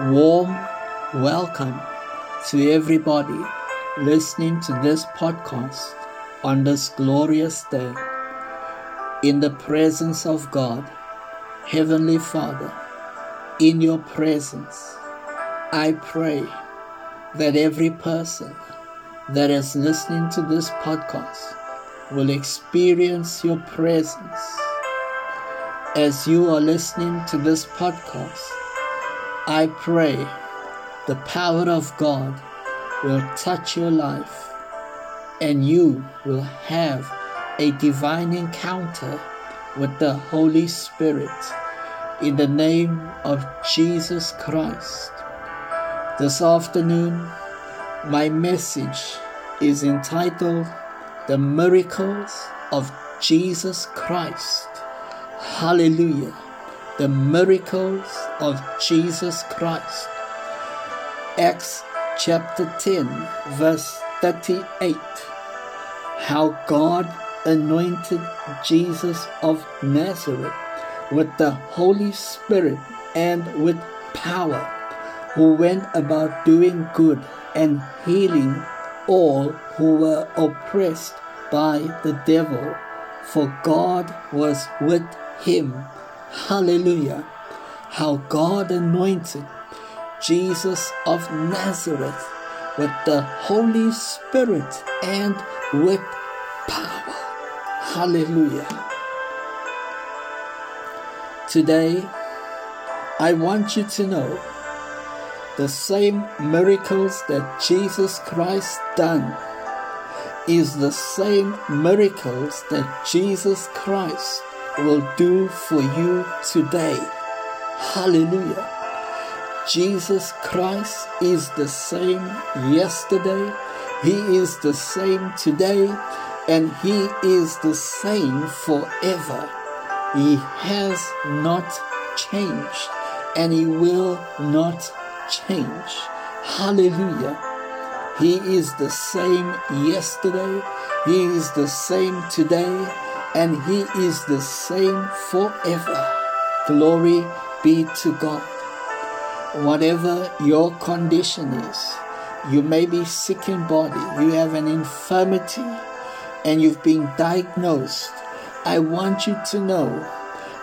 warm welcome to everybody listening to this podcast on this glorious day. In the presence of God, Heavenly Father, in your presence, I pray that every person that is listening to this podcast will experience your presence. As you are listening to this podcast, I pray the power of God will touch your life and you will have a divine encounter with the Holy Spirit in the name of Jesus Christ. This afternoon, my message is entitled The Miracles of Jesus Christ. Hallelujah. The miracles of Jesus Christ. Acts chapter 10, verse 38. How God anointed Jesus of Nazareth with the Holy Spirit and with power, who went about doing good and healing all who were oppressed by the devil, for God was with him. Hallelujah. How God anointed Jesus of Nazareth with the Holy Spirit and with power. Hallelujah. Today, I want you to know the same miracles that Jesus Christ done is the same miracles that Jesus Christ will do for you today. Hallelujah. Jesus Christ is the same yesterday, He is the same today, and He is the same forever. He has not changed, and He will not change. Hallelujah. He is the same yesterday, He is the same today, and He is the same forever. Glory be to God. Whatever your condition is, you may be sick in body, you have an infirmity, and you've been diagnosed. I want you to know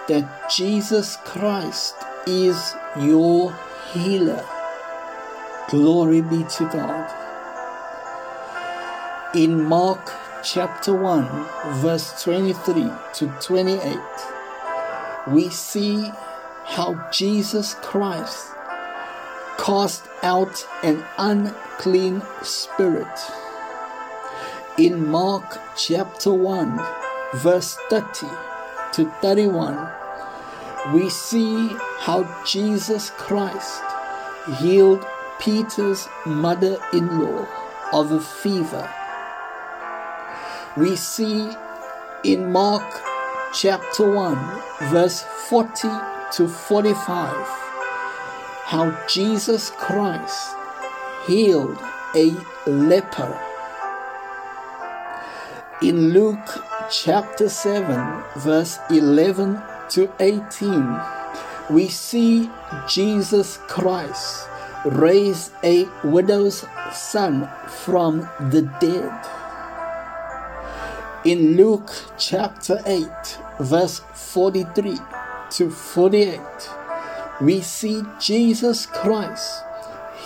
that Jesus Christ is your healer. Glory be to God. In Mark chapter 1, verse 23 to 28, we see how Jesus Christ cast out an unclean spirit. In Mark chapter 1, verse 30 to 31, we see how Jesus Christ healed Peter's mother in law of a fever. We see in Mark chapter 1, verse 40 to 45, how Jesus Christ healed a leper. In Luke chapter 7, verse 11 to 18, we see Jesus Christ raise a widow's son from the dead. In Luke chapter 8, verse 43 to 48, we see Jesus Christ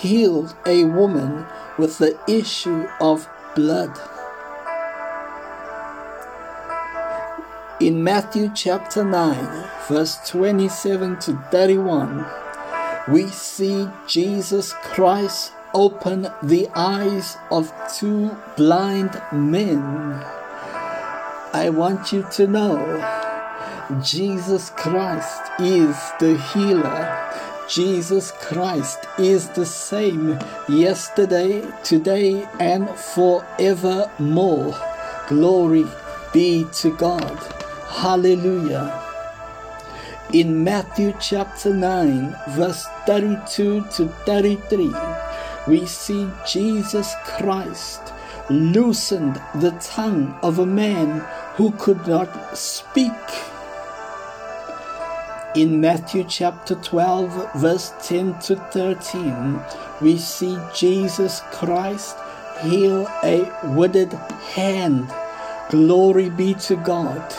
healed a woman with the issue of blood. In Matthew chapter 9, verse 27 to 31, we see Jesus Christ open the eyes of two blind men. I want you to know Jesus Christ is the healer. Jesus Christ is the same yesterday, today, and forevermore. Glory be to God. Hallelujah. In Matthew chapter 9, verse 32 to 33, we see Jesus Christ loosened the tongue of a man who could not speak. In Matthew chapter 12, verse 10 to 13, we see Jesus Christ heal a withered hand. Glory be to God.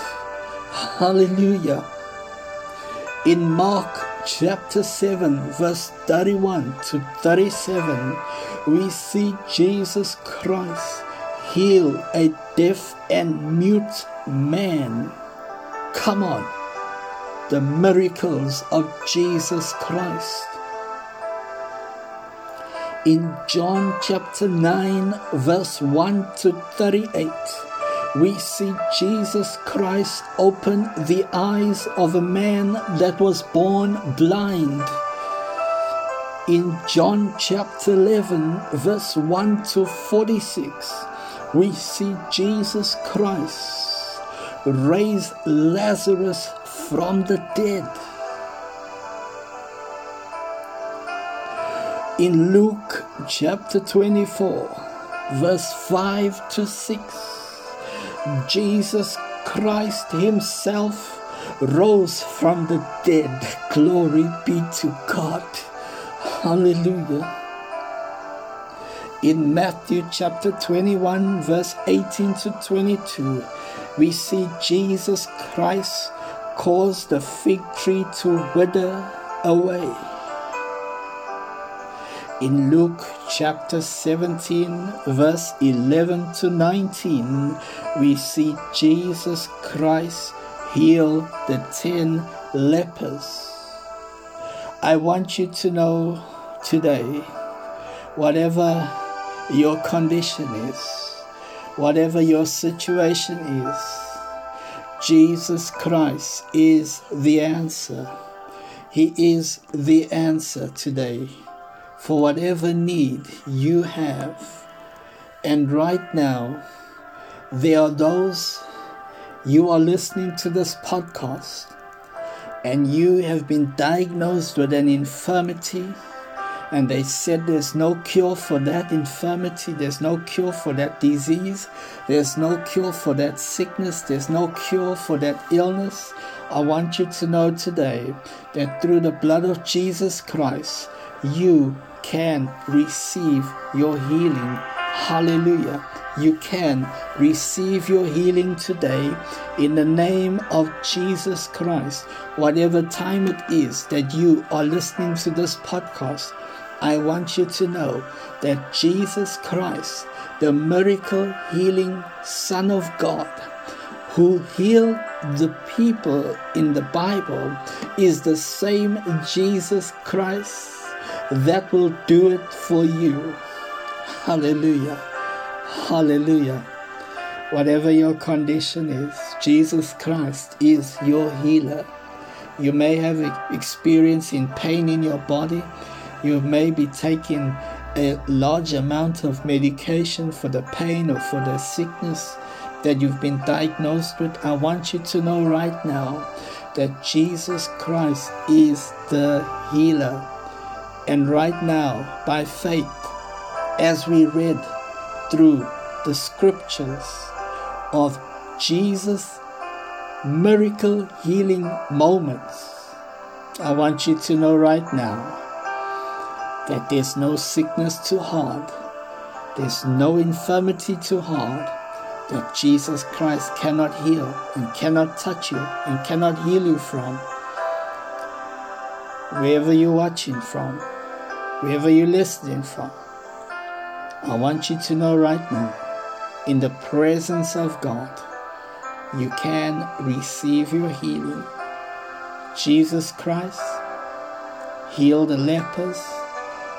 Hallelujah. In Mark chapter 7, verse 31 to 37, we see Jesus Christ heal a deaf and mute man. Come on, the miracles of Jesus Christ. In John chapter 9, verse 1 to 38, we see Jesus Christ open the eyes of a man that was born blind. In John chapter 11, verse 1 to 46, we see Jesus Christ raise Lazarus from the dead. In Luke chapter 24, verse 5 to 6, Jesus Christ Himself rose from the dead. Glory be to God. Hallelujah in Matthew chapter 21, verse 18 to 22, we see Jesus Christ cause the fig tree to wither away. In Luke chapter 17, verse 11 to 19, we see Jesus Christ heal the ten lepers. I want you to know today, whatever your condition is, whatever your situation is, Jesus Christ is the answer. He is the answer today for whatever need you have. And right now, there are those you are listening to this podcast and you have been diagnosed with an infirmity and they said there's no cure for that infirmity, there's no cure for that disease, there's no cure for that sickness, there's no cure for that illness. I want you to know today that through the blood of Jesus Christ, you can receive your healing. Hallelujah. You can receive your healing today in the name of Jesus Christ. Whatever time it is that you are listening to this podcast, I want you to know that Jesus Christ, the miracle healing Son of God, who healed the people in the Bible, is the same Jesus Christ that will do it for you. Hallelujah. Hallelujah. Whatever your condition is, Jesus Christ is your healer. You may have experience in pain in your body. You may be taking a large amount of medication for the pain or for the sickness that you've been diagnosed with. I want you to know right now that Jesus Christ is the healer. And right now, by faith, as we read through the scriptures of Jesus' miracle healing moments, I want you to know right now that there's no sickness too hard, there's no infirmity too hard that Jesus Christ cannot heal and cannot touch you and cannot heal you from. Wherever you're watching from, wherever you're listening from, I want you to know right now, in the presence of God, you can receive your healing. Jesus Christ healed the lepers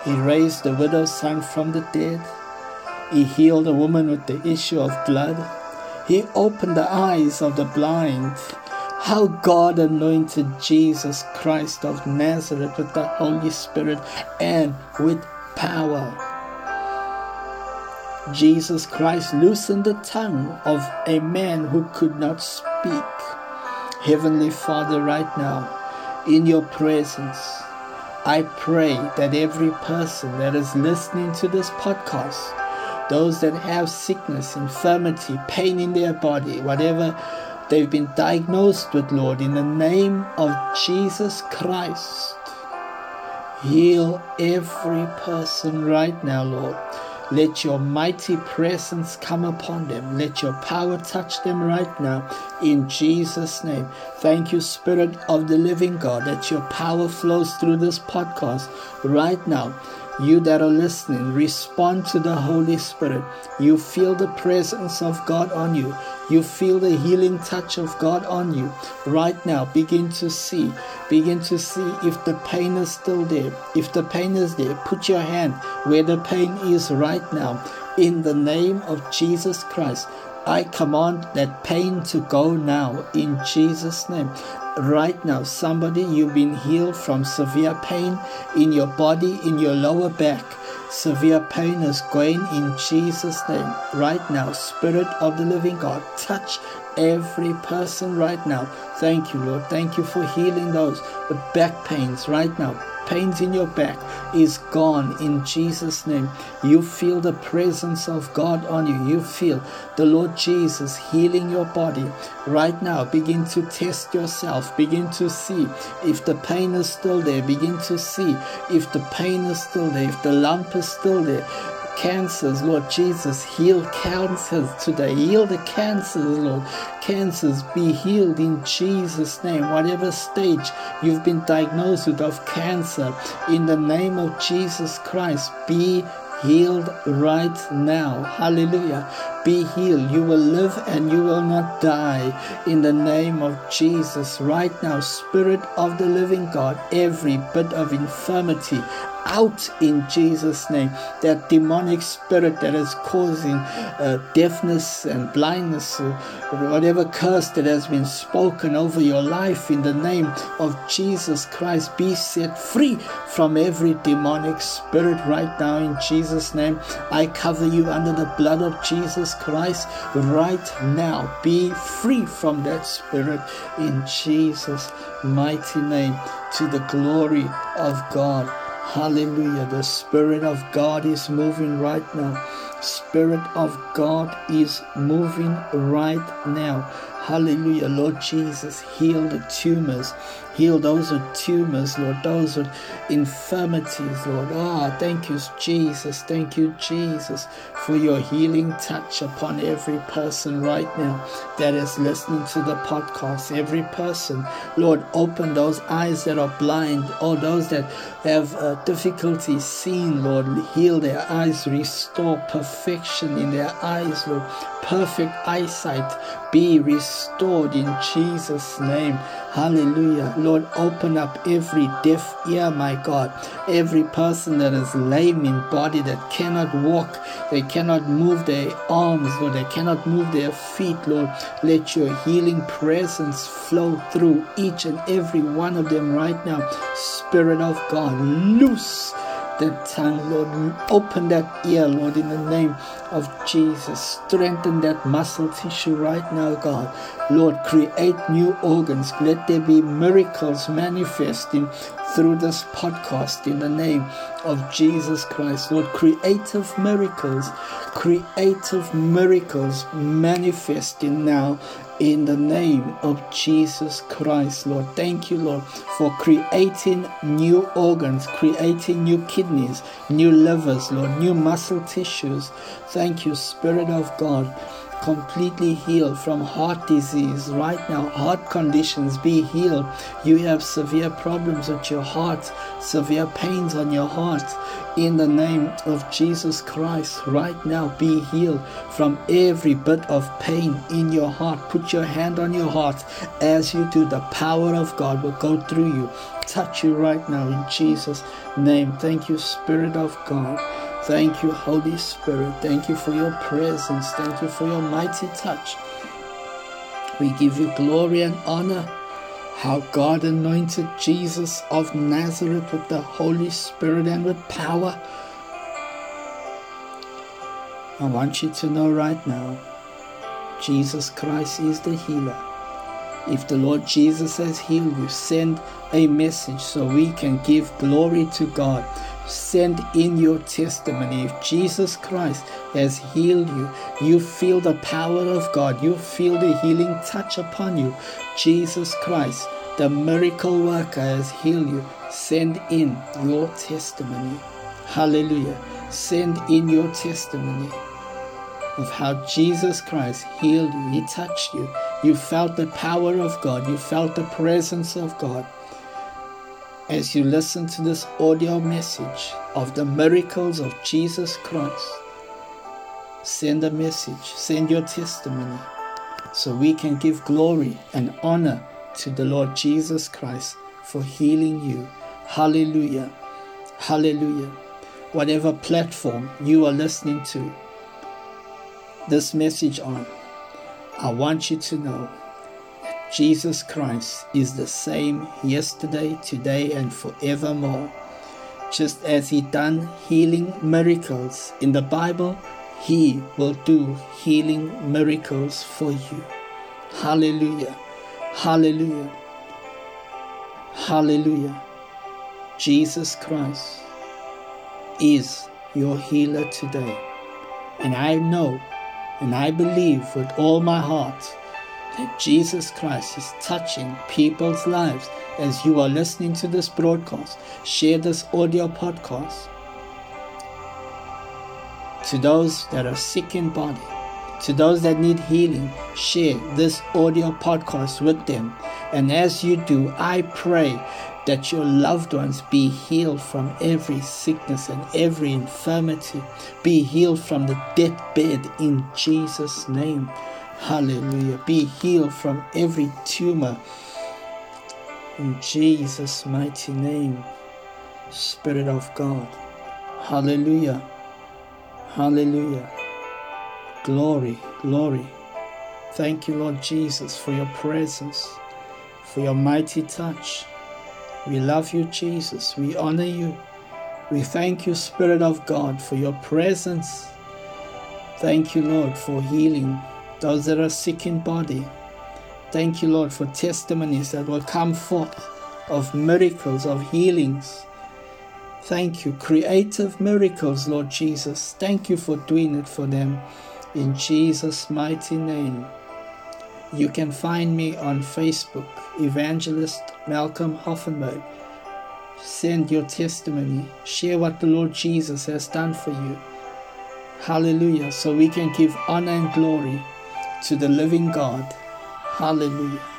he raised the widow's son from the dead. He healed a woman with the issue of blood. He opened the eyes of the blind. How God anointed Jesus Christ of Nazareth with the Holy Spirit and with power. Jesus Christ loosened the tongue of a man who could not speak. Heavenly Father, right now, in your presence, I pray that every person that is listening to this podcast, those that have sickness, infirmity, pain in their body, whatever they've been diagnosed with, Lord, in the name of Jesus Christ. Heal every person right now, Lord. Let your mighty presence come upon them. Let your power touch them right now in Jesus' name. Thank you, Spirit of the living God, that your power flows through this podcast right now. You that are listening, respond to the Holy Spirit. You feel the presence of God on you. You feel the healing touch of God on you. Right now, begin to see. Begin to see if the pain is still there. If the pain is there, put your hand where the pain is right now. In the name of Jesus Christ, I command that pain to go now in Jesus' name. Right now, somebody, you've been healed from severe pain in your body, in your lower back. Severe pain is going in Jesus' name. Right now, Spirit of the living God, touch every person right now. Thank you, Lord. Thank you for healing those with back pains right now pains in your back is gone in Jesus' name. You feel the presence of God on you. You feel the Lord Jesus healing your body. Right now, begin to test yourself. Begin to see if the pain is still there. Begin to see if the pain is still there, if the lump is still there cancers, Lord Jesus. Heal cancers today. Heal the cancers, Lord. Cancers be healed in Jesus' name. Whatever stage you've been diagnosed with of cancer, in the name of Jesus Christ, be healed right now. Hallelujah. Be healed. You will live and you will not die in the name of Jesus. Right now, Spirit of the living God, every bit of infirmity, out in Jesus' name. That demonic spirit that is causing uh, deafness and blindness, or whatever curse that has been spoken over your life in the name of Jesus Christ, be set free from every demonic spirit right now in Jesus' name. I cover you under the blood of Jesus Christ right now. Be free from that spirit in Jesus' mighty name to the glory of God. Hallelujah. The Spirit of God is moving right now. Spirit of God is moving right now. Hallelujah. Lord Jesus, heal the tumors. Heal those with tumors, Lord, those with infirmities, Lord. Ah, thank you, Jesus. Thank you, Jesus, for your healing touch upon every person right now that is listening to the podcast. Every person, Lord, open those eyes that are blind, or those that have uh, difficulty seeing, Lord. Heal their eyes, restore perfection in their eyes, Lord. Perfect eyesight be restored in Jesus' name. Hallelujah. Lord, open up every deaf ear, my God. Every person that is lame in body, that cannot walk, they cannot move their arms, Lord, they cannot move their feet, Lord. Let your healing presence flow through each and every one of them right now. Spirit of God, loose that tongue, Lord. Open that ear, Lord, in the name of Jesus. Strengthen that muscle tissue right now, God. Lord, create new organs. Let there be miracles manifesting through this podcast in the name of Jesus Christ. Lord, creative miracles, creative miracles manifesting now in the name of Jesus Christ, Lord. Thank you, Lord, for creating new organs, creating new kidneys, new livers, Lord, new muscle tissues. Thank you, Spirit of God completely healed from heart disease right now. Heart conditions be healed. You have severe problems with your heart, severe pains on your heart. In the name of Jesus Christ, right now be healed from every bit of pain in your heart. Put your hand on your heart as you do. The power of God will go through you, touch you right now in Jesus' name. Thank you, Spirit of God. Thank you, Holy Spirit. Thank you for your presence. Thank you for your mighty touch. We give you glory and honor. How God anointed Jesus of Nazareth with the Holy Spirit and with power. I want you to know right now Jesus Christ is the healer. If the Lord Jesus has healed you, send a message so we can give glory to God Send in your testimony. If Jesus Christ has healed you, you feel the power of God, you feel the healing touch upon you. Jesus Christ, the miracle worker, has healed you. Send in your testimony. Hallelujah. Send in your testimony of how Jesus Christ healed you. He touched you. You felt the power of God. You felt the presence of God. As you listen to this audio message of the miracles of Jesus Christ, send a message, send your testimony so we can give glory and honor to the Lord Jesus Christ for healing you. Hallelujah. Hallelujah. Whatever platform you are listening to this message on, I want you to know Jesus Christ is the same yesterday, today, and forevermore. Just as He done healing miracles in the Bible, He will do healing miracles for you. Hallelujah. Hallelujah. Hallelujah. Jesus Christ is your healer today. And I know and I believe with all my heart that Jesus Christ is touching people's lives as you are listening to this broadcast. Share this audio podcast to those that are sick in body, to those that need healing. Share this audio podcast with them. And as you do, I pray that your loved ones be healed from every sickness and every infirmity, be healed from the deathbed in Jesus' name. Hallelujah. Be healed from every tumor in Jesus' mighty name. Spirit of God. Hallelujah. Hallelujah. Glory, glory. Thank you, Lord Jesus, for your presence, for your mighty touch. We love you, Jesus. We honor you. We thank you, Spirit of God, for your presence. Thank you, Lord, for healing those that are sick in body. Thank you, Lord, for testimonies that will come forth of miracles, of healings. Thank you, creative miracles, Lord Jesus. Thank you for doing it for them. In Jesus' mighty name. You can find me on Facebook, Evangelist Malcolm Hoffenberg. Send your testimony. Share what the Lord Jesus has done for you. Hallelujah. So we can give honor and glory to the living God. Hallelujah.